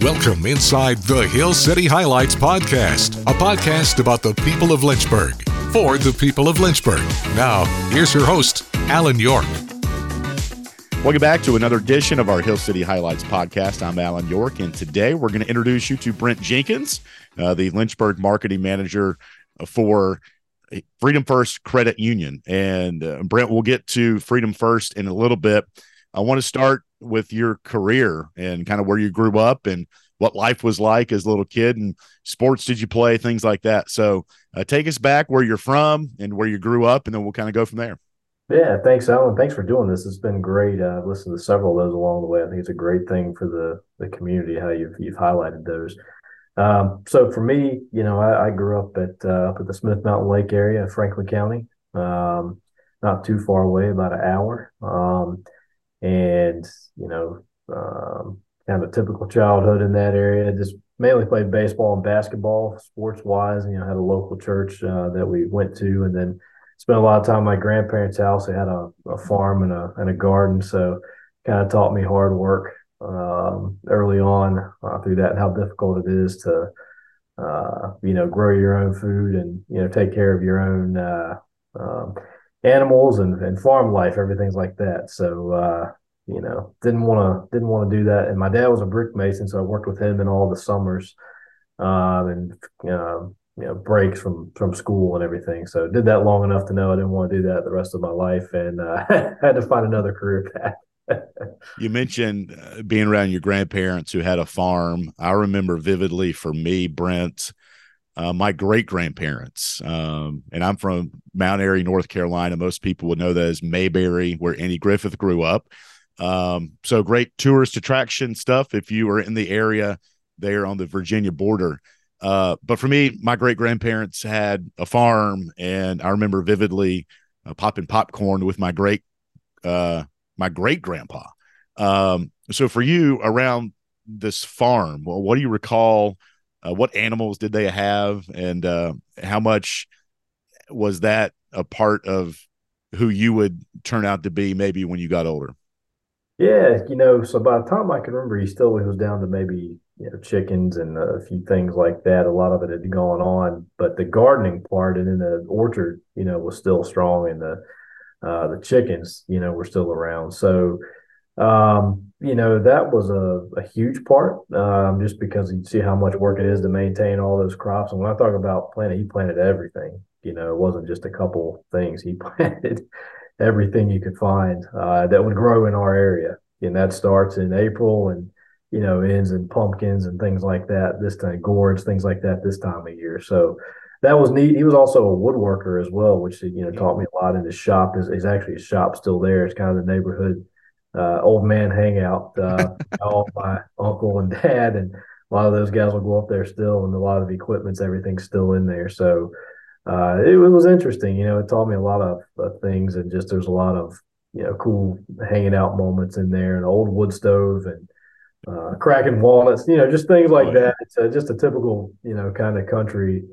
Welcome inside the Hill City Highlights podcast, a podcast about the people of Lynchburg for the people of Lynchburg. Now, here's your host, Alan York. Welcome back to another edition of our Hill City Highlights podcast. I'm Alan York, and today we're going to introduce you to Brent Jenkins, uh, the Lynchburg marketing manager for Freedom First Credit Union. And uh, Brent, we'll get to Freedom First in a little bit. I want to start with your career and kind of where you grew up and what life was like as a little kid and sports did you play, things like that. So uh, take us back where you're from and where you grew up, and then we'll kind of go from there. Yeah, thanks, Alan. Thanks for doing this. It's been great. Uh, I've listened to several of those along the way. I think it's a great thing for the the community how you've you've highlighted those. Um, so for me, you know, I, I grew up at uh, up at the Smith Mountain Lake area, Franklin County, um, not too far away, about an hour. Um, and you know, um, kind of a typical childhood in that area. Just mainly played baseball and basketball, sports wise. You know, had a local church uh, that we went to, and then spent a lot of time at my grandparents' house. They had a, a farm and a and a garden, so kind of taught me hard work um, early on uh, through that, and how difficult it is to. Uh, you know, grow your own food and you know take care of your own uh, um, animals and, and farm life, everything's like that. So uh, you know, didn't want to didn't want to do that. And my dad was a brick mason, so I worked with him in all the summers uh, and uh, you know breaks from from school and everything. So did that long enough to know I didn't want to do that the rest of my life, and uh, had to find another career path. you mentioned uh, being around your grandparents who had a farm. I remember vividly for me, Brent, uh, my great grandparents. Um, and I'm from Mount Airy, North Carolina. Most people would know that as Mayberry, where Andy Griffith grew up. Um, so great tourist attraction stuff if you are in the area there on the Virginia border. Uh, but for me, my great grandparents had a farm, and I remember vividly uh, popping popcorn with my great uh, my great grandpa. Um, so for you around this farm, well, what do you recall? Uh, what animals did they have, and uh, how much was that a part of who you would turn out to be maybe when you got older? Yeah, you know, so by the time I can remember, he still was down to maybe you know chickens and a few things like that. A lot of it had gone on, but the gardening part and in the orchard, you know, was still strong, and the uh, the chickens, you know, were still around. So, um, you know, that was a, a huge part, um, just because you see how much work it is to maintain all those crops. And when I talk about planting, he planted everything. You know, it wasn't just a couple things. He planted everything you could find uh, that would grow in our area. And that starts in April and, you know, ends in pumpkins and things like that. This time, gourds, things like that this time of year. So that was neat. He was also a woodworker as well, which, you know, taught me a lot in his shop. Is, actually his shop still there. It's kind of the neighborhood uh, old man hangout. Uh, all my uncle and dad and a lot of those guys will go up there still, and a lot of equipment's everything's still in there. So uh, it, it, was interesting. You know, it taught me a lot of uh, things, and just there's a lot of you know cool hanging out moments in there, an old wood stove and uh, cracking walnuts. You know, just things like oh, that. It's uh, just a typical you know kind of country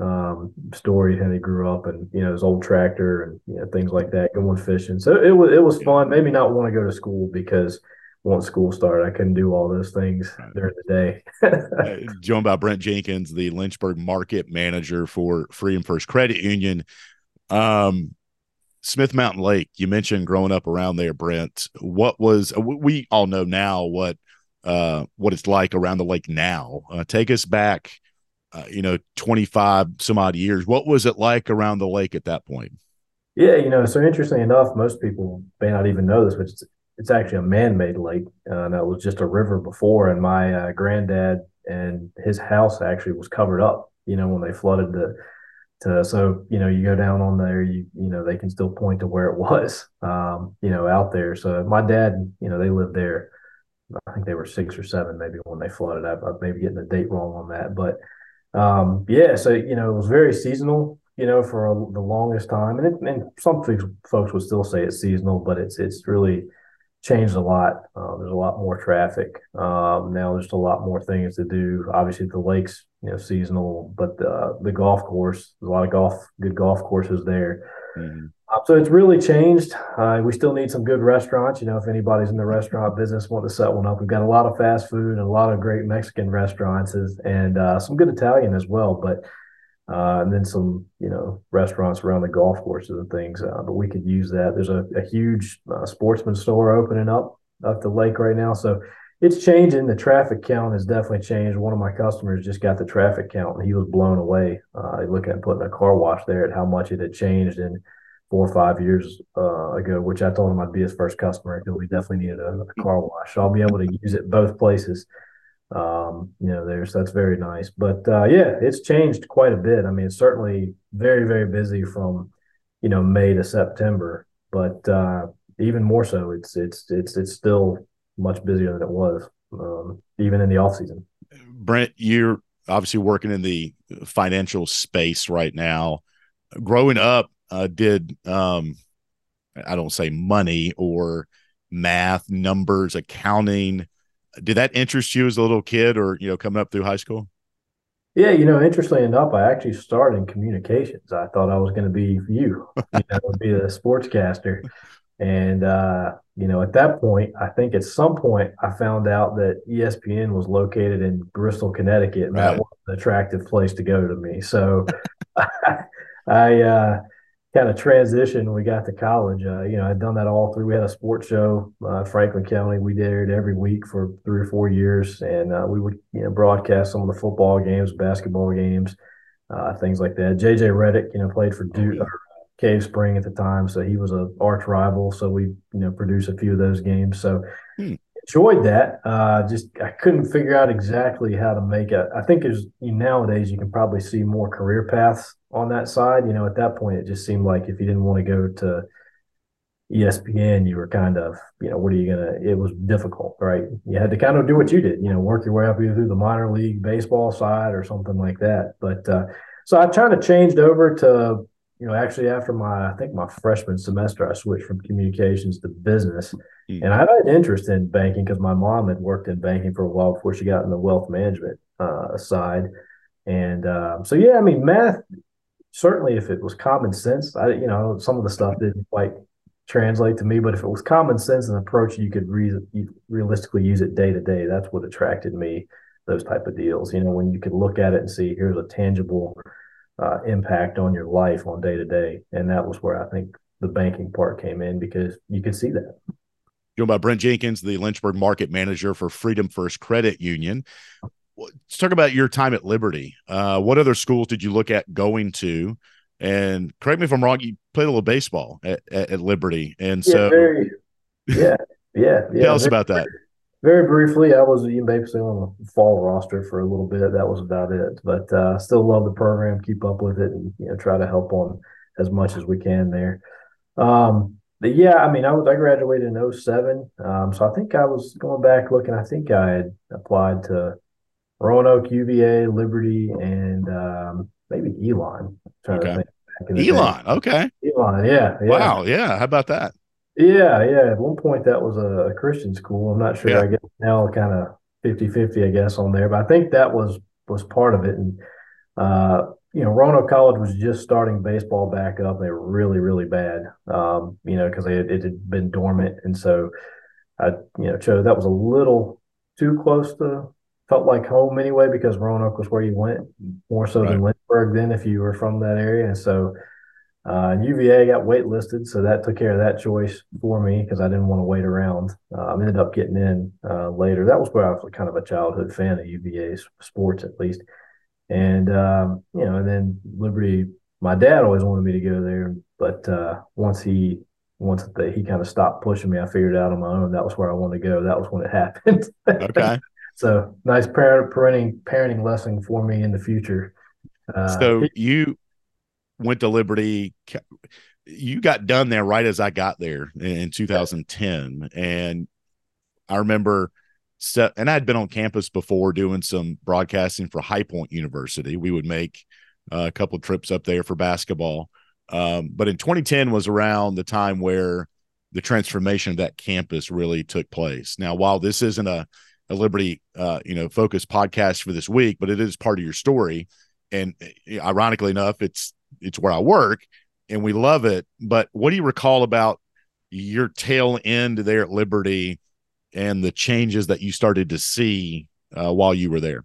um, story how he grew up, and you know his old tractor and you know things like that, going fishing. So it was it was fun. Maybe not want to go to school because once school started, I couldn't do all those things during the day. uh, Joan about Brent Jenkins, the Lynchburg market manager for Freedom First Credit Union. Um, Smith Mountain Lake, you mentioned growing up around there, Brent. What was we all know now what uh, what it's like around the lake now? Uh, take us back, uh, you know, twenty five some odd years. What was it like around the lake at that point? Yeah, you know, so interestingly enough, most people may not even know this, but it's it's actually a man-made lake. Uh, that was just a river before, and my uh, granddad and his house actually was covered up. You know, when they flooded the, to so you know you go down on there, you you know they can still point to where it was. Um, you know, out there. So my dad, you know, they lived there. I think they were six or seven, maybe when they flooded. I, I maybe getting the date wrong on that, but um, yeah. So you know, it was very seasonal you know, for a, the longest time. And, it, and some folks would still say it's seasonal, but it's it's really changed a lot. Uh, there's a lot more traffic um, now. There's a lot more things to do. Obviously, the lakes, you know, seasonal, but the the golf course. There's a lot of golf, good golf courses there. Mm-hmm. So it's really changed. Uh, we still need some good restaurants. You know, if anybody's in the restaurant business, want to set one up, we've got a lot of fast food and a lot of great Mexican restaurants, and uh, some good Italian as well. But uh, and then some, you know, restaurants around the golf courses and things. Uh, but we could use that. There's a, a huge uh, sportsman store opening up up the lake right now, so it's changing. The traffic count has definitely changed. One of my customers just got the traffic count, and he was blown away. Uh, looking at putting a car wash there at how much it had changed in four or five years uh, ago. Which I told him I'd be his first customer because we definitely needed a, a car wash. So I'll be able to use it both places um, you know, there's that's very nice. But uh, yeah, it's changed quite a bit. I mean, it's certainly very very busy from you know May to September, but uh, even more so, it's it's it's it's still much busier than it was um, even in the off season. Brent, you're obviously working in the financial space right now. Growing up, uh, did um, I don't say money or math, numbers, accounting. Did that interest you as a little kid or you know coming up through high school? Yeah you know interestingly enough i actually started in communications. I thought i was going to be you you know be a sportscaster. And uh, you know at that point i think at some point i found out that espn was located in bristol connecticut and right. that was an attractive place to go to me. So i uh, kind of transition when we got to college. Uh, you know, I'd done that all through. We had a sports show, uh, Franklin County. We did it every week for three or four years, and uh, we would you know broadcast some of the football games, basketball games, uh, things like that. JJ Redick, you know, played for Duke, or Cave Spring at the time, so he was a arch rival. So we you know produced a few of those games. So. Hmm enjoyed that. Uh, just I couldn't figure out exactly how to make it. I think as you nowadays you can probably see more career paths on that side. You know, at that point it just seemed like if you didn't want to go to ESPN, you were kind of, you know, what are you gonna? It was difficult, right? You had to kind of do what you did, you know, work your way up either through the minor league baseball side or something like that. But uh, so I kind of changed over to you know, actually after my I think my freshman semester, I switched from communications to business, mm-hmm. and I had an interest in banking because my mom had worked in banking for a while before she got in the wealth management uh, side, and uh, so yeah, I mean, math certainly if it was common sense, I you know some of the stuff didn't quite translate to me, but if it was common sense and approach, you could re- realistically use it day to day. That's what attracted me. Those type of deals, you know, when you could look at it and see here's a tangible uh, impact on your life on day to day. And that was where I think the banking part came in because you could see that. Joined by Brent Jenkins, the Lynchburg market manager for Freedom First Credit Union. Let's talk about your time at Liberty. Uh, what other schools did you look at going to? And correct me if I'm wrong, you played a little baseball at, at, at Liberty. And yeah, so, very, yeah, yeah, yeah. Tell us about that very briefly, I was basically on the fall roster for a little bit. That was about it. But uh, still love the program, keep up with it, and you know try to help on as much as we can there. Um, but yeah, I mean, I was I graduated in 07. Um, so I think I was going back looking. I think I had applied to Roanoke, UVA, Liberty, and um, maybe Elon. Okay. Elon, okay. Elon, yeah, yeah. Wow, yeah. How about that? Yeah, yeah. At one point, that was a, a Christian school. I'm not sure. Yeah. I guess now kind of 50 50, I guess, on there. But I think that was was part of it. And, uh, you know, Roanoke College was just starting baseball back up. They were really, really bad, um, you know, because it, it had been dormant. And so I, you know, chose that was a little too close to felt like home anyway, because Roanoke was where you went more so right. than Lynchburg then if you were from that area. And so, uh, UVA got waitlisted, so that took care of that choice for me because I didn't want to wait around. I ended up getting in uh, later. That was where I was kind of a childhood fan of UVA's sports, at least. And um, you know, and then Liberty. My dad always wanted me to go there, but uh, once he once the, he kind of stopped pushing me, I figured out on my own that was where I wanted to go. That was when it happened. Okay. So nice parenting parenting lesson for me in the future. Uh, so you went to Liberty. You got done there right as I got there in 2010, and I remember. So, And I had been on campus before doing some broadcasting for High Point University. We would make uh, a couple trips up there for basketball. Um, but in 2010 was around the time where the transformation of that campus really took place. Now, while this isn't a, a Liberty, uh, you know, focused podcast for this week, but it is part of your story. And uh, ironically enough, it's it's where I work. and we love it. But what do you recall about your tail end there at Liberty and the changes that you started to see uh, while you were there?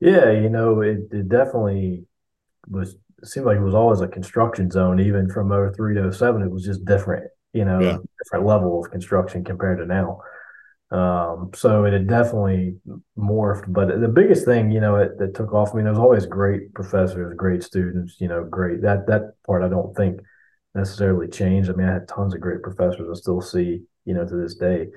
Yeah, you know, it, it definitely was. It seemed like it was always a construction zone, even from 03 to 07. It was just different, you know, yeah. different level of construction compared to now. Um, so it had definitely morphed. But the biggest thing, you know, it, that took off. I mean, there was always great professors, great students. You know, great that that part. I don't think necessarily changed. I mean, I had tons of great professors I still see, you know, to this day.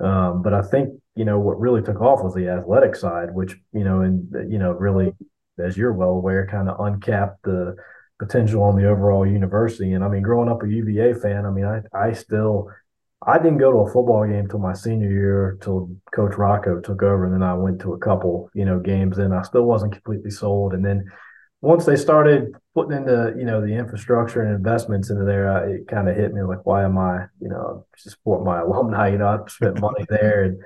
Um, but I think you know what really took off was the athletic side, which you know, and you know, really, as you're well aware, kind of uncapped the potential on the overall university. And I mean, growing up a UVA fan, I mean, I I still I didn't go to a football game till my senior year, till Coach Rocco took over, and then I went to a couple, you know, games. And I still wasn't completely sold. And then once they started putting into you know the infrastructure and investments into there, uh, it kind of hit me like, why am I you know support my alumni? You know, I've spent money there, and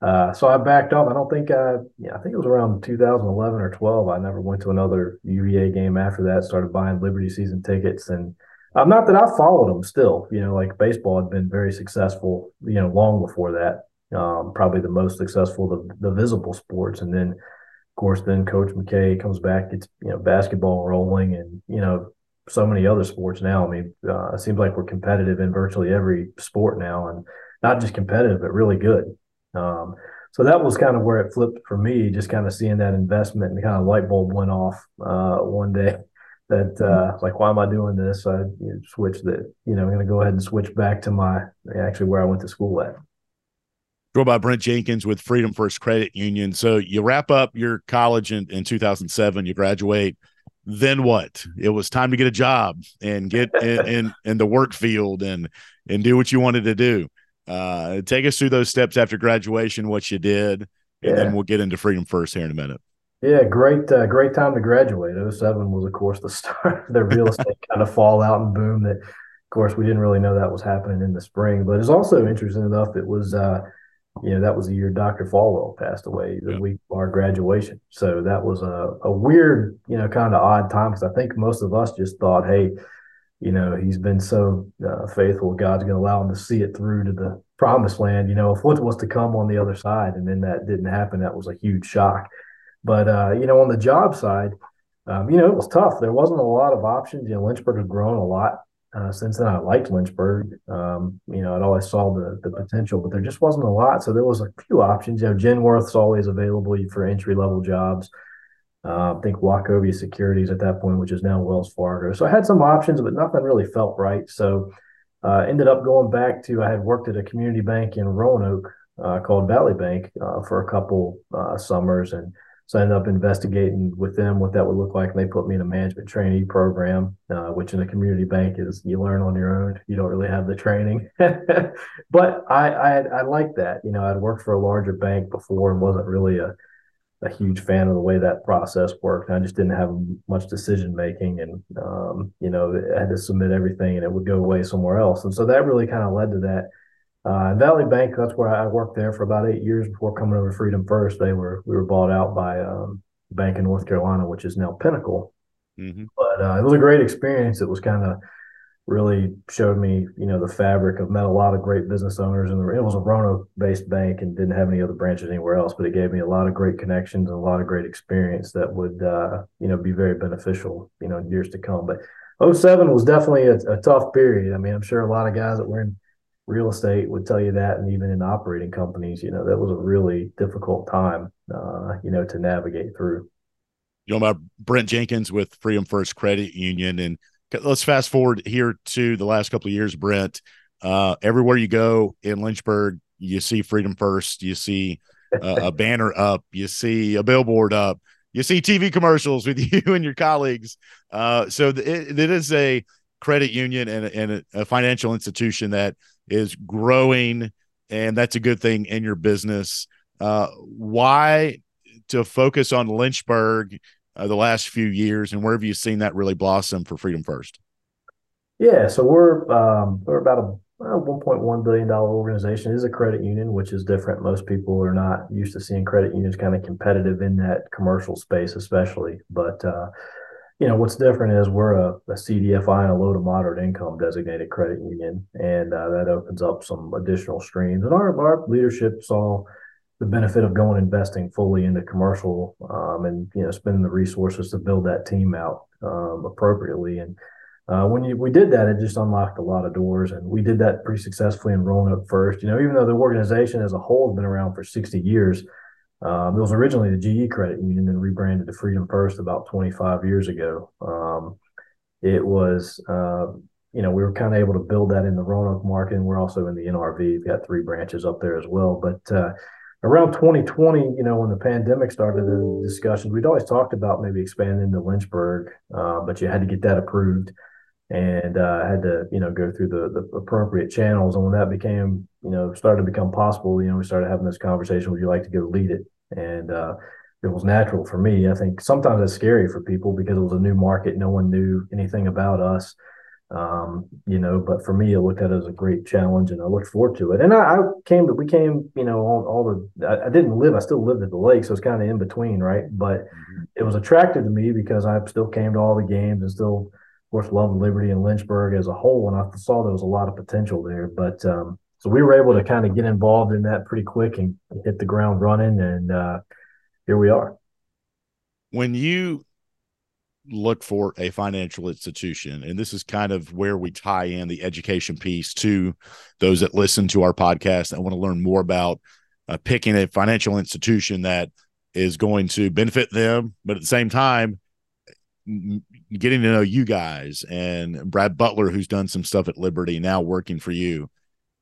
uh, so I backed off. I don't think I, yeah, I think it was around 2011 or 12. I never went to another UVA game after that. Started buying Liberty season tickets, and um, not that I followed them still. You know, like baseball had been very successful. You know, long before that. Um, probably the most successful, the, the visible sports, and then of course, then Coach McKay comes back, gets you know basketball rolling, and you know so many other sports now. I mean, uh, it seems like we're competitive in virtually every sport now, and not just competitive, but really good. Um, so that was kind of where it flipped for me, just kind of seeing that investment and kind of light bulb went off uh, one day. That uh, like, why am I doing this? I switched the, you know, I'm going to go ahead and switch back to my actually where I went to school at joined by Brent Jenkins with Freedom First Credit Union. So you wrap up your college in, in 2007, you graduate. Then what? It was time to get a job and get in, in, in the work field and and do what you wanted to do. Uh, take us through those steps after graduation, what you did, and yeah. then we'll get into Freedom First here in a minute. Yeah, great, uh, great time to graduate. 07 was, of course, the start of the real estate kind of fallout and boom. That, of course, we didn't really know that was happening in the spring. But it's also interesting enough. It was uh, you know, that was the year Dr. Falwell passed away, the yeah. week of our graduation. So that was a, a weird, you know, kind of odd time because I think most of us just thought, hey, you know, he's been so uh, faithful. God's going to allow him to see it through to the promised land. You know, if what was to come on the other side, and then that didn't happen, that was a huge shock. But uh, you know, on the job side, um, you know, it was tough. There wasn't a lot of options. You know, Lynchburg had grown a lot uh, since then, I liked Lynchburg. Um, you know, I'd always saw the the potential, but there just wasn't a lot. So there was a few options. You know, Genworth's always available for entry level jobs. Uh, I think Wachovia Securities at that point, which is now Wells Fargo. So I had some options, but nothing really felt right. So uh, ended up going back to I had worked at a community bank in Roanoke uh, called Valley Bank uh, for a couple uh, summers and so I ended up investigating with them what that would look like, and they put me in a management trainee program, uh, which in a community bank is you learn on your own. You don't really have the training, but I, I I like that. You know, I'd worked for a larger bank before and wasn't really a a huge fan of the way that process worked. I just didn't have much decision making, and um, you know, I had to submit everything, and it would go away somewhere else. And so that really kind of led to that uh, Valley Bank, that's where I worked there for about eight years before coming over to Freedom First. They were we were bought out by um, Bank in North Carolina, which is now Pinnacle. Mm-hmm. But uh, it was a great experience. It was kind of really showed me, you know, the fabric of met a lot of great business owners, and it was a Roanoke-based bank and didn't have any other branches anywhere else. But it gave me a lot of great connections and a lot of great experience that would, uh, you know, be very beneficial, you know, in years to come. But 07 was definitely a, a tough period. I mean, I'm sure a lot of guys that were in real estate would tell you that, and even in operating companies, you know, that was a really difficult time, uh, you know, to navigate through. You know about Brent Jenkins with Freedom First Credit Union, and let's fast forward here to the last couple of years, Brent. Uh, everywhere you go in Lynchburg, you see Freedom First, you see uh, a banner up, you see a billboard up, you see TV commercials with you and your colleagues. Uh, so it, it is a credit union and, and a financial institution that is growing, and that's a good thing in your business. Uh, why to focus on Lynchburg uh, the last few years, and where have you seen that really blossom for Freedom First? Yeah, so we're um, we're about a uh, 1.1 billion dollar organization. Is a credit union, which is different. Most people are not used to seeing credit unions kind of competitive in that commercial space, especially. But uh, you know, what's different is we're a, a CDFI and a low to moderate income designated credit union, and uh, that opens up some additional streams. And our, our leadership saw the benefit of going investing fully into commercial um, and you know spending the resources to build that team out um, appropriately. And uh, when you we did that, it just unlocked a lot of doors, and we did that pretty successfully in Roanoke first. You know, even though the organization as a whole has been around for 60 years, um, it was originally the GE Credit Union and rebranded to Freedom First about 25 years ago. Um, it was, uh, you know, we were kind of able to build that in the Roanoke market, and we're also in the NRV. We've got three branches up there as well, but uh, around 2020, you know, when the pandemic started, the discussions, we'd always talked about maybe expanding to Lynchburg, uh, but you had to get that approved and uh, had to, you know, go through the, the appropriate channels. And when that became, you know, started to become possible, you know, we started having this conversation, would you like to go lead it? And uh, it was natural for me. I think sometimes it's scary for people because it was a new market. No one knew anything about us um, you know, but for me, I looked at it as a great challenge and I looked forward to it. And I, I came, to, we came, you know, all, all the, I, I, didn't live, I still lived at the lake. So it's kind of in between, right? But mm-hmm. it was attractive to me because I still came to all the games and still, of course, love and Liberty and Lynchburg as a whole. And I saw there was a lot of potential there. But, um, so we were able to kind of get involved in that pretty quick and hit the ground running. And, uh, here we are. When you look for a financial institution and this is kind of where we tie in the education piece to those that listen to our podcast and want to learn more about uh, picking a financial institution that is going to benefit them but at the same time getting to know you guys and Brad Butler who's done some stuff at Liberty now working for you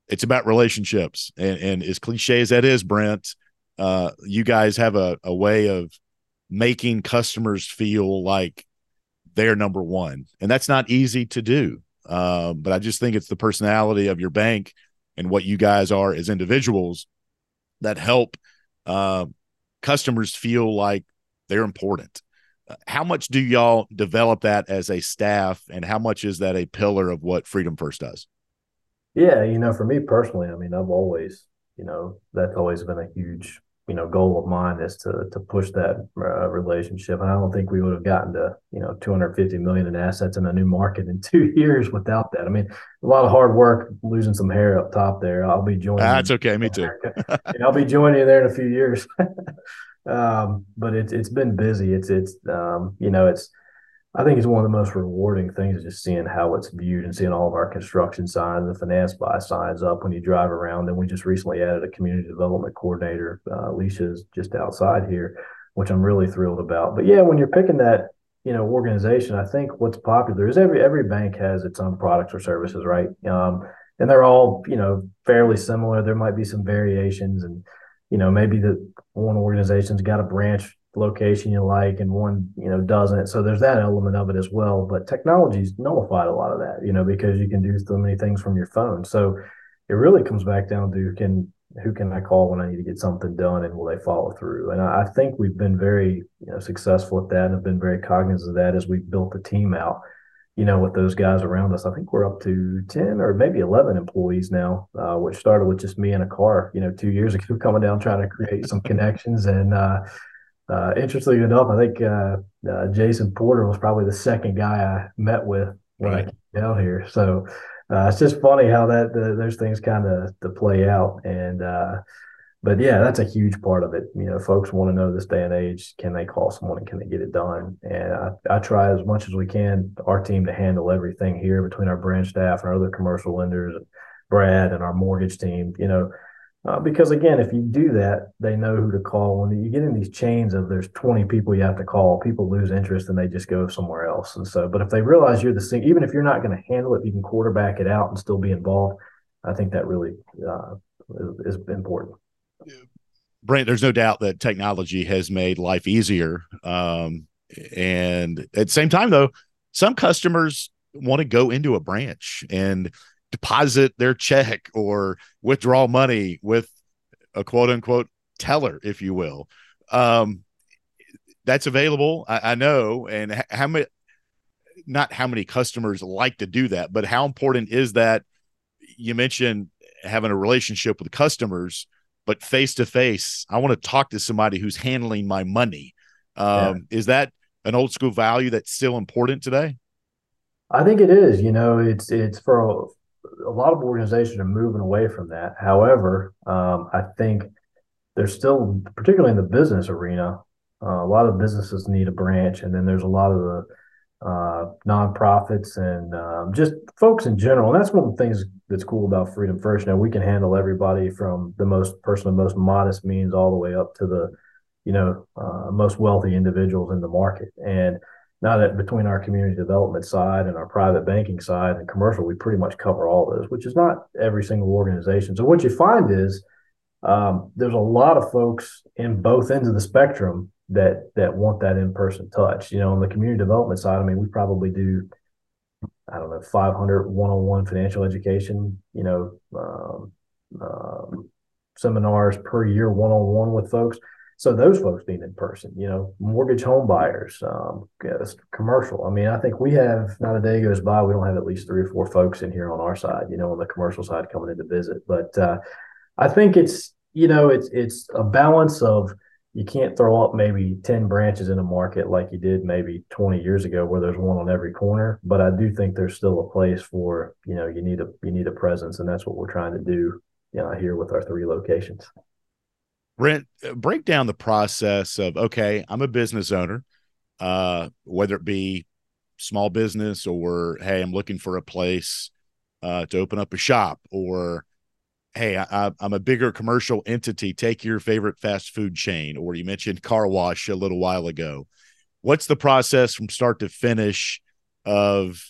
it's about relationships and, and as cliche as that is Brent uh, you guys have a, a way of making customers feel like they're number one, and that's not easy to do. Uh, but I just think it's the personality of your bank and what you guys are as individuals that help uh, customers feel like they're important. How much do y'all develop that as a staff, and how much is that a pillar of what Freedom First does? Yeah, you know, for me personally, I mean, I've always, you know, that's always been a huge you know goal of mine is to to push that uh, relationship. And i don't think we would have gotten to you know 250 million in assets in a new market in two years without that. I mean a lot of hard work losing some hair up top there. I'll be joining that's okay me too. I'll be joining you there in a few years um, but it's it's been busy it's it's um, you know it's I think it's one of the most rewarding things is just seeing how it's viewed and seeing all of our construction signs and finance by signs up when you drive around. And we just recently added a community development coordinator. Uh, Alicia's just outside here, which I'm really thrilled about. But yeah, when you're picking that, you know, organization, I think what's popular is every every bank has its own products or services, right? Um, and they're all, you know, fairly similar. There might be some variations, and you know, maybe the one organization's got a branch location you like and one you know doesn't. So there's that element of it as well. But technology's nullified a lot of that you know because you can do so many things from your phone. So it really comes back down to can who can I call when I need to get something done and will they follow through? And I, I think we've been very you know successful at that and have been very cognizant of that as we've built the team out you know, with those guys around us. I think we're up to 10 or maybe 11 employees now, uh, which started with just me in a car, you know, two years ago, coming down trying to create some connections. And, uh, uh, interestingly enough, I think uh, uh, Jason Porter was probably the second guy I met with when right. I came down here. So uh, it's just funny how that the, those things kind of play out. And uh, but yeah, that's a huge part of it. You know, folks want to know this day and age: can they call someone and can they get it done? And I, I try as much as we can our team to handle everything here between our branch staff and our other commercial lenders, and Brad and our mortgage team. You know uh, because again, if you do that, they know who to call. When you get in these chains of there's 20 people you have to call, people lose interest and they just go somewhere else. And so, but if they realize you're the same, even if you're not going to handle it, you can quarterback it out and still be involved. I think that really uh, is, is important. Brent, there's no doubt that technology has made life easier. Um, and at the same time, though, some customers want to go into a branch and deposit their check or withdraw money with a quote unquote teller, if you will. Um, that's available. I, I know. And how many, not how many customers like to do that, but how important is that? You mentioned having a relationship with customers, but face to face, I want to talk to somebody who's handling my money. Um, yeah. Is that an old school value that's still important today? I think it is. You know, it's it's for a, a lot of organizations are moving away from that. However, um, I think there's still, particularly in the business arena, uh, a lot of businesses need a branch, and then there's a lot of the uh, nonprofits and um, just folks in general. And that's one of the things that's cool about Freedom First. Now we can handle everybody from the most personal, most modest means all the way up to the, you know, uh, most wealthy individuals in the market. And now that between our community development side and our private banking side and commercial, we pretty much cover all those, which is not every single organization. So what you find is um, there's a lot of folks in both ends of the spectrum that that want that in-person touch. You know, on the community development side, I mean, we probably do, I don't know, 500 one-on-one financial education, you know, um, um, seminars per year, one-on-one with folks. So those folks need in person, you know, mortgage home buyers, um, commercial. I mean, I think we have not a day goes by we don't have at least three or four folks in here on our side, you know, on the commercial side coming in to visit. But uh, I think it's you know it's it's a balance of you can't throw up maybe 10 branches in a market like you did maybe 20 years ago where there's one on every corner but i do think there's still a place for you know you need a you need a presence and that's what we're trying to do you know here with our three locations. Brent uh, break down the process of okay i'm a business owner uh whether it be small business or hey i'm looking for a place uh to open up a shop or hey, I, am a bigger commercial entity. Take your favorite fast food chain, or you mentioned car wash a little while ago. What's the process from start to finish of,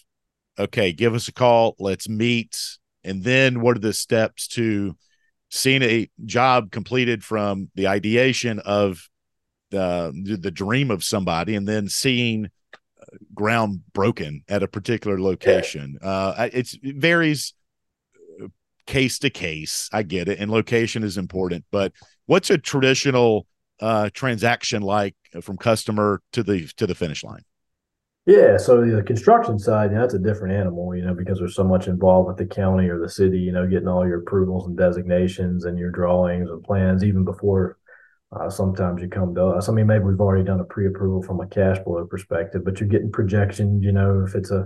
okay, give us a call, let's meet. And then what are the steps to seeing a job completed from the ideation of the, the dream of somebody and then seeing uh, ground broken at a particular location? Uh, it's, it varies case to case. I get it, and location is important. But what's a traditional uh, transaction like from customer to the to the finish line? Yeah, so the construction side, you know, that's a different animal, you know, because there's so much involved with the county or the city, you know, getting all your approvals and designations and your drawings and plans, even before uh, sometimes you come to us. I mean, maybe we've already done a pre-approval from a cash flow perspective, but you're getting projections, you know, if it's a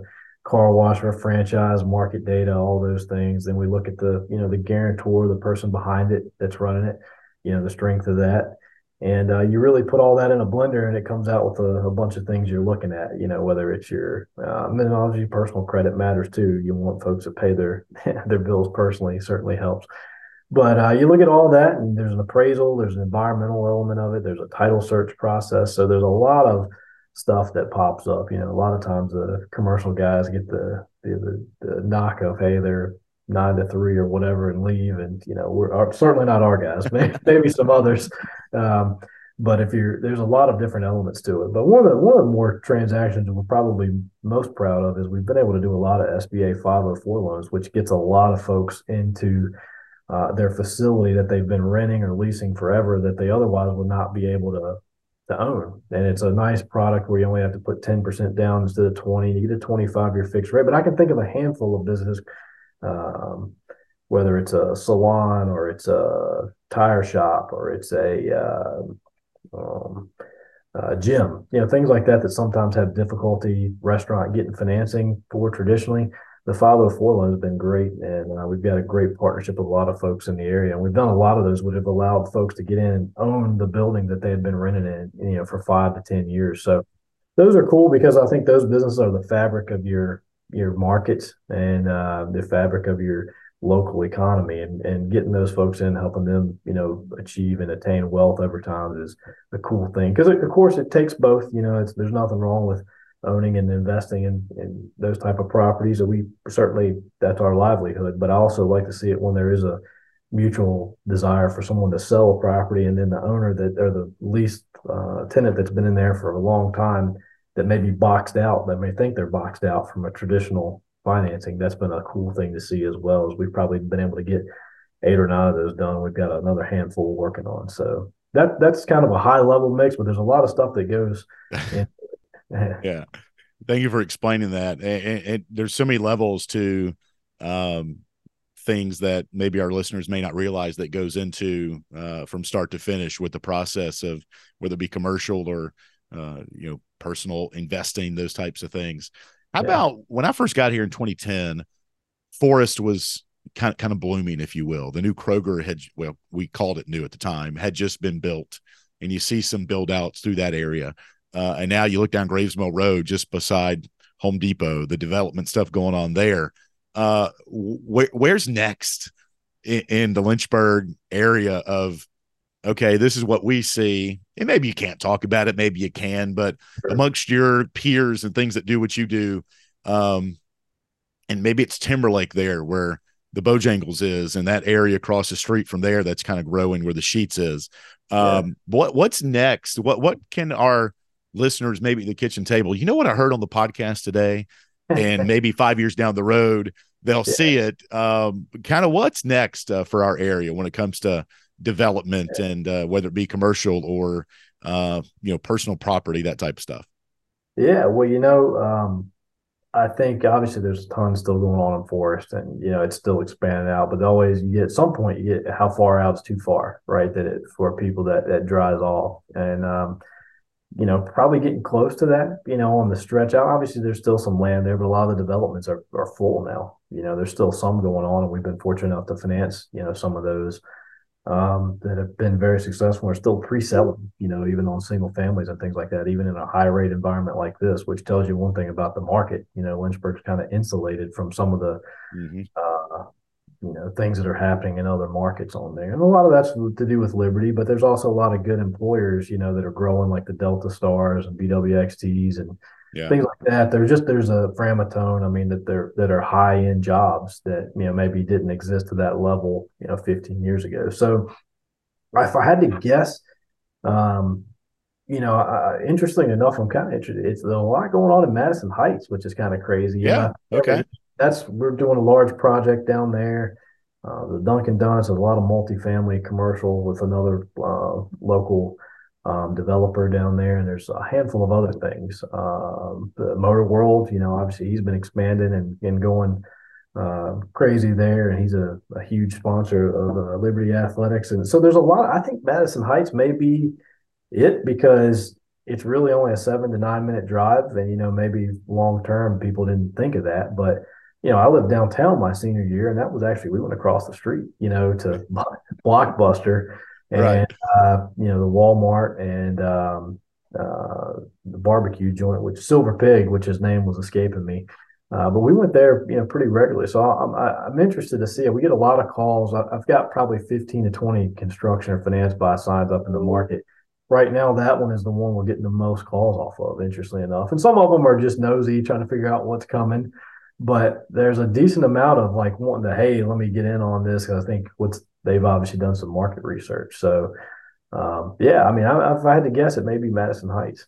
car wash or franchise, market data, all those things. Then we look at the, you know, the guarantor, the person behind it that's running it, you know, the strength of that. And uh, you really put all that in a blender and it comes out with a, a bunch of things you're looking at, you know, whether it's your uh, personal credit matters too. You want folks to pay their, their bills personally, certainly helps. But uh, you look at all that and there's an appraisal, there's an environmental element of it, there's a title search process. So there's a lot of stuff that pops up. You know, a lot of times the commercial guys get the the, the, the knock of hey they're nine to three or whatever and leave, and you know we're our, certainly not our guys, maybe, maybe some others. Um, but if you're there's a lot of different elements to it. But one of the one of the more transactions we're probably most proud of is we've been able to do a lot of SBA 504 loans, which gets a lot of folks into uh, their facility that they've been renting or leasing forever that they otherwise would not be able to to own. And it's a nice product where you only have to put 10% down instead of 20. You get a 25 year fixed rate. But I can think of a handful of businesses, um, whether it's a salon or it's a tire shop or it's a, uh, um, uh, gym, you know, things like that that sometimes have difficulty restaurant getting financing for traditionally the 504 loan has been great, and uh, we've got a great partnership with a lot of folks in the area. And we've done a lot of those, which have allowed folks to get in and own the building that they had been renting in, you know, for five to ten years. So those are cool because I think those businesses are the fabric of your your market and uh, the fabric of your local economy and, and getting those folks in helping them you know achieve and attain wealth over time is a cool thing because of course it takes both you know it's there's nothing wrong with owning and investing in, in those type of properties. And we certainly that's our livelihood. But I also like to see it when there is a mutual desire for someone to sell a property, and then the owner that or the lease uh, tenant that's been in there for a long time that may be boxed out, that may think they're boxed out from a traditional financing. That's been a cool thing to see as well. As we've probably been able to get eight or nine of those done. We've got another handful working on. So that that's kind of a high level mix, but there's a lot of stuff that goes in, yeah. Thank you for explaining that. And, and, there's so many levels to um, things that maybe our listeners may not realize that goes into uh, from start to finish with the process of whether it be commercial or uh, you know, personal investing, those types of things. How yeah. about when I first got here in 2010, Forest was kind of kind of blooming, if you will. The new Kroger had well, we called it new at the time, had just been built, and you see some build outs through that area. Uh, and now you look down Graves Mill Road, just beside Home Depot, the development stuff going on there. Uh, wh- where's next in, in the Lynchburg area of okay, this is what we see. And maybe you can't talk about it, maybe you can, but sure. amongst your peers and things that do what you do, um, and maybe it's Timberlake there where the Bojangles is, and that area across the street from there that's kind of growing where the Sheetz is. Um, what what's next? What what can our listeners maybe the kitchen table? You know what I heard on the podcast today, and maybe five years down the road they'll yeah. see it. Um, kind of what's next uh, for our area when it comes to development yeah. and uh, whether it be commercial or uh, you know personal property, that type of stuff. Yeah, well, you know, um, I think obviously there's a ton still going on in forest, and you know it's still expanding out. But always, you get at some point, you get how far out is too far, right? That it for people that that dries off, and um, you know, probably getting close to that. You know, on the stretch out. Obviously, there's still some land there, but a lot of the developments are are full now. You know, there's still some going on, and we've been fortunate enough to finance you know some of those um, that have been very successful are still pre-selling, you know, even on single families and things like that, even in a high rate environment like this, which tells you one thing about the market. You know, Lynchburg's kind of insulated from some of the, mm-hmm. uh, you know, things that are happening in other markets on there. And a lot of that's to do with Liberty, but there's also a lot of good employers, you know, that are growing like the Delta Stars and BWXTs and yeah. things like that. There's just there's a Framatome I mean that they're that are high end jobs that you know maybe didn't exist to that level you know 15 years ago. So if I had to guess, um, you know, uh, interesting enough, I'm kind of interested. It's a lot going on in Madison Heights, which is kind of crazy. Yeah. okay. That's we're doing a large project down there. Uh, the Dunkin' Donuts has a lot of multifamily commercial with another uh, local um, developer down there, and there's a handful of other things. Um, the Motor World, you know, obviously he's been expanding and, and going uh, crazy there, and he's a, a huge sponsor of uh, Liberty Athletics, and so there's a lot. I think Madison Heights may be it because it's really only a seven to nine minute drive, and you know maybe long term people didn't think of that, but you know, I lived downtown my senior year, and that was actually we went across the street, you know, to Blockbuster, and right. uh, you know the Walmart and um, uh, the barbecue joint, which Silver Pig, which his name was escaping me. Uh, but we went there, you know, pretty regularly. So I'm I'm interested to see it. We get a lot of calls. I've got probably 15 to 20 construction or finance by signs up in the market. Right now, that one is the one we're getting the most calls off of, interestingly enough. And some of them are just nosy, trying to figure out what's coming. But there's a decent amount of like wanting to, hey, let me get in on this because I think what's they've obviously done some market research. So, um, yeah, I mean, I, if I had to guess, it may be Madison Heights.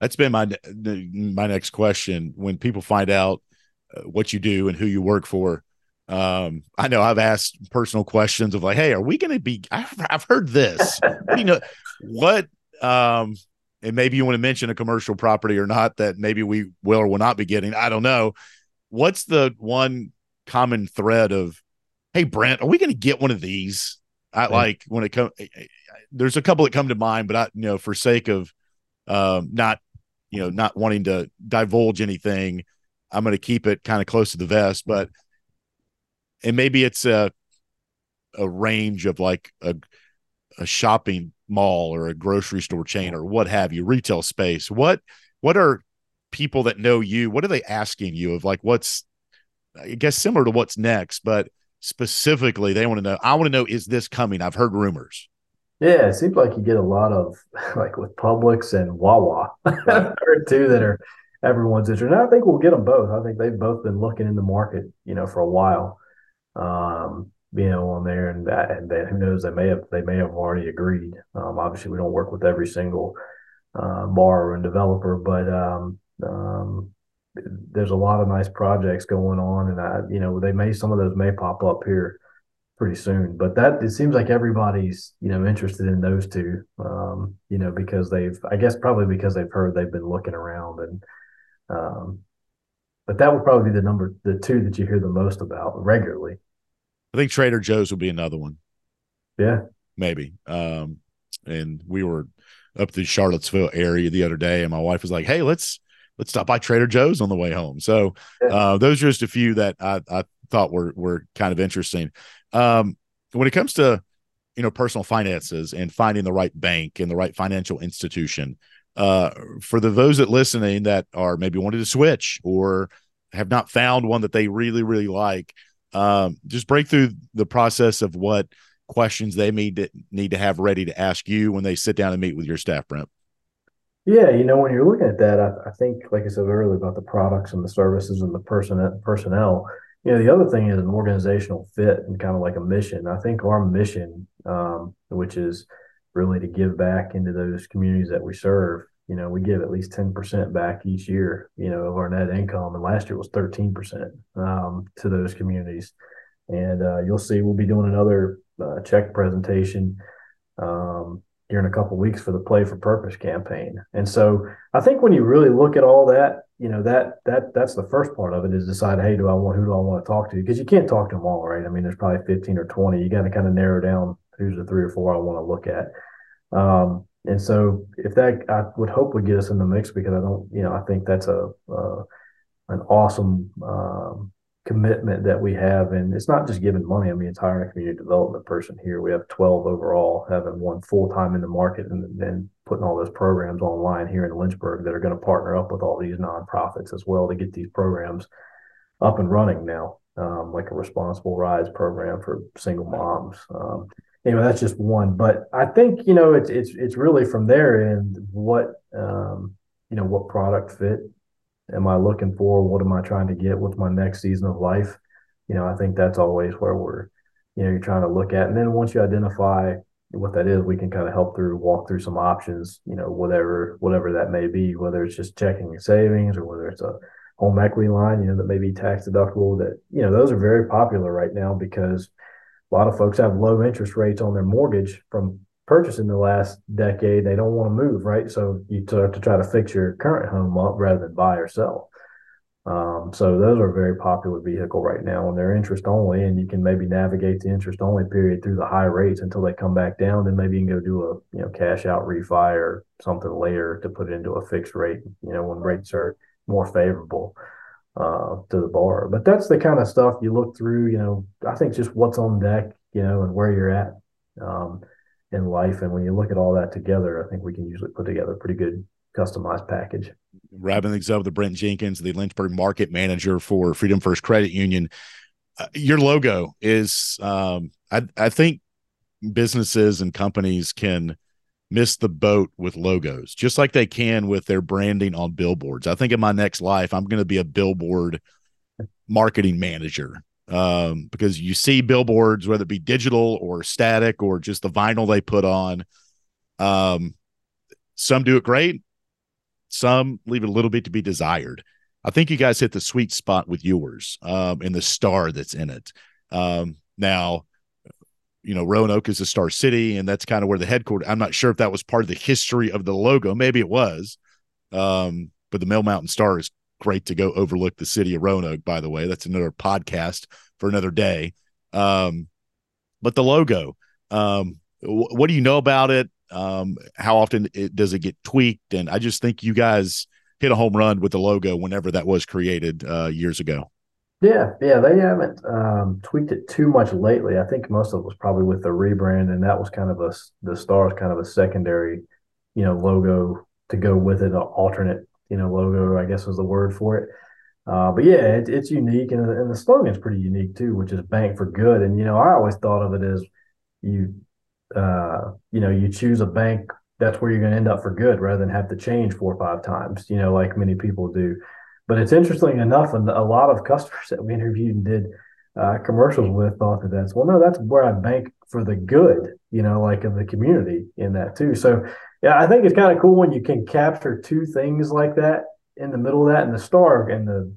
That's been my my next question. When people find out uh, what you do and who you work for, um, I know I've asked personal questions of like, "Hey, are we going to be?" I've, I've heard this. you know, what? Um, and maybe you want to mention a commercial property or not that maybe we will or will not be getting. I don't know. What's the one common thread of hey Brent, are we going to get one of these? I like when it comes. There's a couple that come to mind, but I, you know, for sake of um, not, you know, not wanting to divulge anything, I'm going to keep it kind of close to the vest. But and maybe it's a a range of like a a shopping mall or a grocery store chain or what have you, retail space. What what are people that know you? What are they asking you of like what's I guess similar to what's next, but specifically they want to know i want to know is this coming i've heard rumors yeah it seems like you get a lot of like with publix and wawa right. two that are everyone's interested and i think we'll get them both i think they've both been looking in the market you know for a while um you know on there and that and then who knows they may have they may have already agreed um obviously we don't work with every single uh, borrower and developer but um um there's a lot of nice projects going on, and I, you know, they may some of those may pop up here pretty soon. But that it seems like everybody's you know interested in those two, um, you know, because they've I guess probably because they've heard they've been looking around and. Um, but that would probably be the number, the two that you hear the most about regularly. I think Trader Joe's will be another one. Yeah, maybe. Um, and we were up the Charlottesville area the other day, and my wife was like, "Hey, let's let's stop by Trader Joe's on the way home." So uh, those are just a few that I, I thought were were kind of interesting. Um, when it comes to you know personal finances and finding the right bank and the right financial institution, uh, for the those that listening that are maybe wanted to switch or have not found one that they really really like, um, just break through the process of what questions they need to need to have ready to ask you when they sit down and meet with your staff, Brent. Yeah, you know, when you're looking at that, I, I think, like I said earlier, about the products and the services and the person personnel. You know, the other thing is an organizational fit and kind of like a mission. I think our mission, um, which is really to give back into those communities that we serve. You know, we give at least 10% back each year, you know, of our net income. And last year was 13% um, to those communities. And uh, you'll see we'll be doing another uh, check presentation um, here in a couple weeks for the Play for Purpose campaign. And so I think when you really look at all that, you know that that that's the first part of it is decide, hey, do I want who do I want to talk to? Because you can't talk to them all, right? I mean, there's probably 15 or 20. You got to kind of narrow down who's the three or four I want to look at. Um, and so if that I would hope would get us in the mix because I don't, you know, I think that's a uh, an awesome um, commitment that we have, and it's not just giving money. I mean, it's hiring a community development person here. We have 12 overall, having one full time in the market, and then putting all those programs online here in Lynchburg that are going to partner up with all these nonprofits as well to get these programs up and running now, um, like a responsible rides program for single moms. Um, anyway, that's just one. But I think you know it's it's it's really from there and what um, you know what product fit am I looking for? What am I trying to get? with my next season of life? You know, I think that's always where we're you know you're trying to look at, and then once you identify what that is, we can kind of help through walk through some options. You know, whatever whatever that may be, whether it's just checking and savings or whether it's a home equity line, you know, that may be tax deductible. That you know, those are very popular right now because a lot of folks have low interest rates on their mortgage from purchase in the last decade. They don't want to move, right? So you have to try to fix your current home up rather than buy or sell. Um, so those are a very popular vehicle right now, and they're interest only, and you can maybe navigate the interest only period through the high rates until they come back down. Then maybe you can go do a you know cash out refi or something later to put into a fixed rate. You know when rates are more favorable uh, to the borrower. But that's the kind of stuff you look through. You know, I think just what's on deck, you know, and where you're at um, in life, and when you look at all that together, I think we can usually put together a pretty good customized package. Wrapping things up with Brent Jenkins, the Lynchburg market manager for Freedom First Credit Union. Uh, your logo is, um, I, I think businesses and companies can miss the boat with logos, just like they can with their branding on billboards. I think in my next life, I'm going to be a billboard marketing manager um, because you see billboards, whether it be digital or static or just the vinyl they put on. Um, some do it great, some leave it a little bit to be desired. I think you guys hit the sweet spot with yours um, and the star that's in it. Um, now, you know, Roanoke is a star city, and that's kind of where the headquarters. I'm not sure if that was part of the history of the logo. Maybe it was. Um, but the Mill Mountain Star is great to go overlook the city of Roanoke, by the way. That's another podcast for another day. Um, but the logo, um, w- what do you know about it? Um, how often it, does it get tweaked? And I just think you guys hit a home run with the logo whenever that was created uh, years ago. Yeah, yeah, they haven't um, tweaked it too much lately. I think most of it was probably with the rebrand, and that was kind of a the stars kind of a secondary, you know, logo to go with it, an alternate, you know, logo. I guess was the word for it. Uh, but yeah, it, it's unique, and, and the slogan is pretty unique too, which is "Bank for Good." And you know, I always thought of it as you, uh, you know, you choose a bank that's where you're going to end up for good, rather than have to change four or five times. You know, like many people do. But it's interesting enough, and a lot of customers that we interviewed and did uh, commercials with thought that that's well, no, that's where I bank for the good, you know, like of the community in that too. So yeah, I think it's kind of cool when you can capture two things like that in the middle of that, and the star and the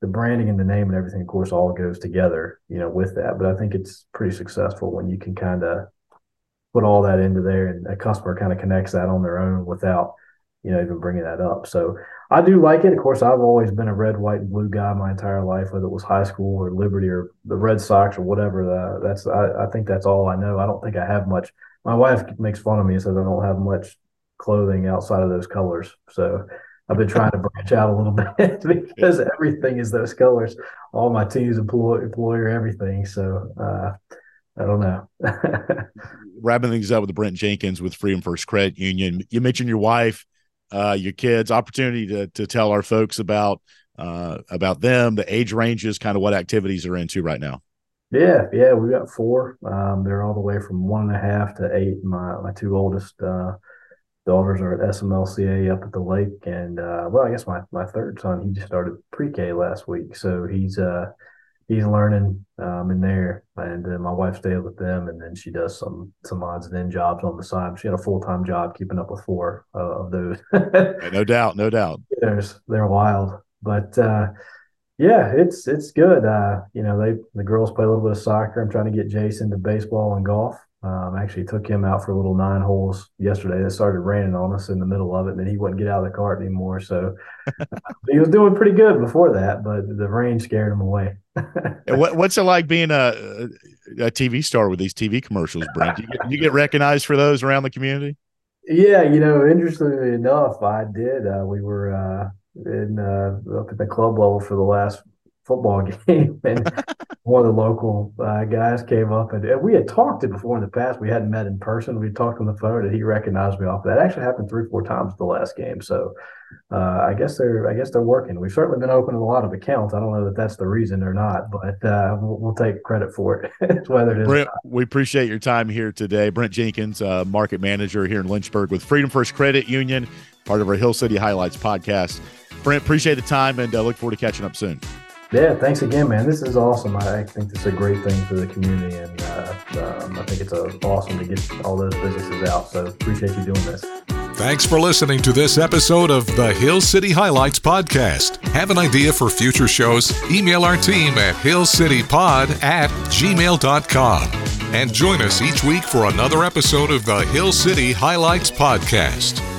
the branding and the name and everything, of course, all goes together, you know, with that. But I think it's pretty successful when you can kind of put all that into there, and a customer kind of connects that on their own without you know, even bringing that up. So I do like it. Of course, I've always been a red, white, and blue guy my entire life, whether it was high school or Liberty or the Red Sox or whatever. Uh, that's I, I think that's all I know. I don't think I have much. My wife makes fun of me and says I don't have much clothing outside of those colors. So I've been trying to branch out a little bit because everything is those colors. All my teams, employ, employer, everything. So uh, I don't know. Wrapping things up with Brent Jenkins with Freedom First Credit Union. You mentioned your wife, uh, your kids. Opportunity to to tell our folks about uh, about them, the age ranges, kind of what activities they're into right now. Yeah, yeah, we've got four. Um, they're all the way from one and a half to eight. My my two oldest uh, daughters are at SMLCA up at the lake, and uh, well, I guess my my third son he just started pre-K last week, so he's uh he's learning um, in there, and then my wife stays with them, and then she does some some odds and end jobs on the side. She had a full time job keeping up with four uh, of those. no doubt, no doubt. There's they're wild, but uh, yeah, it's it's good. Uh, you know, they the girls play a little bit of soccer. I'm trying to get Jason to baseball and golf. Um, actually took him out for a little nine holes yesterday. It started raining on us in the middle of it, and then he wouldn't get out of the cart anymore. So he was doing pretty good before that, but the rain scared him away. what, what's it like being a, a TV star with these TV commercials, Brent? You get, you get recognized for those around the community? Yeah, you know, interestingly enough, I did. Uh, we were uh, in uh, up at the club level for the last football game, and one of the local uh, guys came up and, and, we had talked it before in the past. We hadn't met in person. We talked on the phone, and he recognized me off that. Actually, happened three, four times the last game. So uh, I guess they're I guess they're working. We've certainly been opening a lot of accounts. I don't know that that's the reason or not, but uh, we'll, we'll, take credit for it. whether it is. Brent, we appreciate your time here today, Brent Jenkins, uh, market manager here in Lynchburg with Freedom First Credit Union, part of our Hill City Highlights podcast. Brent, appreciate the time and uh, look forward to catching up soon. Yeah, thanks again, man. This is awesome. I think this is a great thing for the community, and uh, um, I think it's uh, awesome to get all those businesses out. So appreciate you doing this. Thanks for listening to this episode of the Hill City Highlights podcast. Have an idea for future shows? Email our team at hillcitypod at gmail.com. And join us each week for another episode of the Hill City Highlights podcast.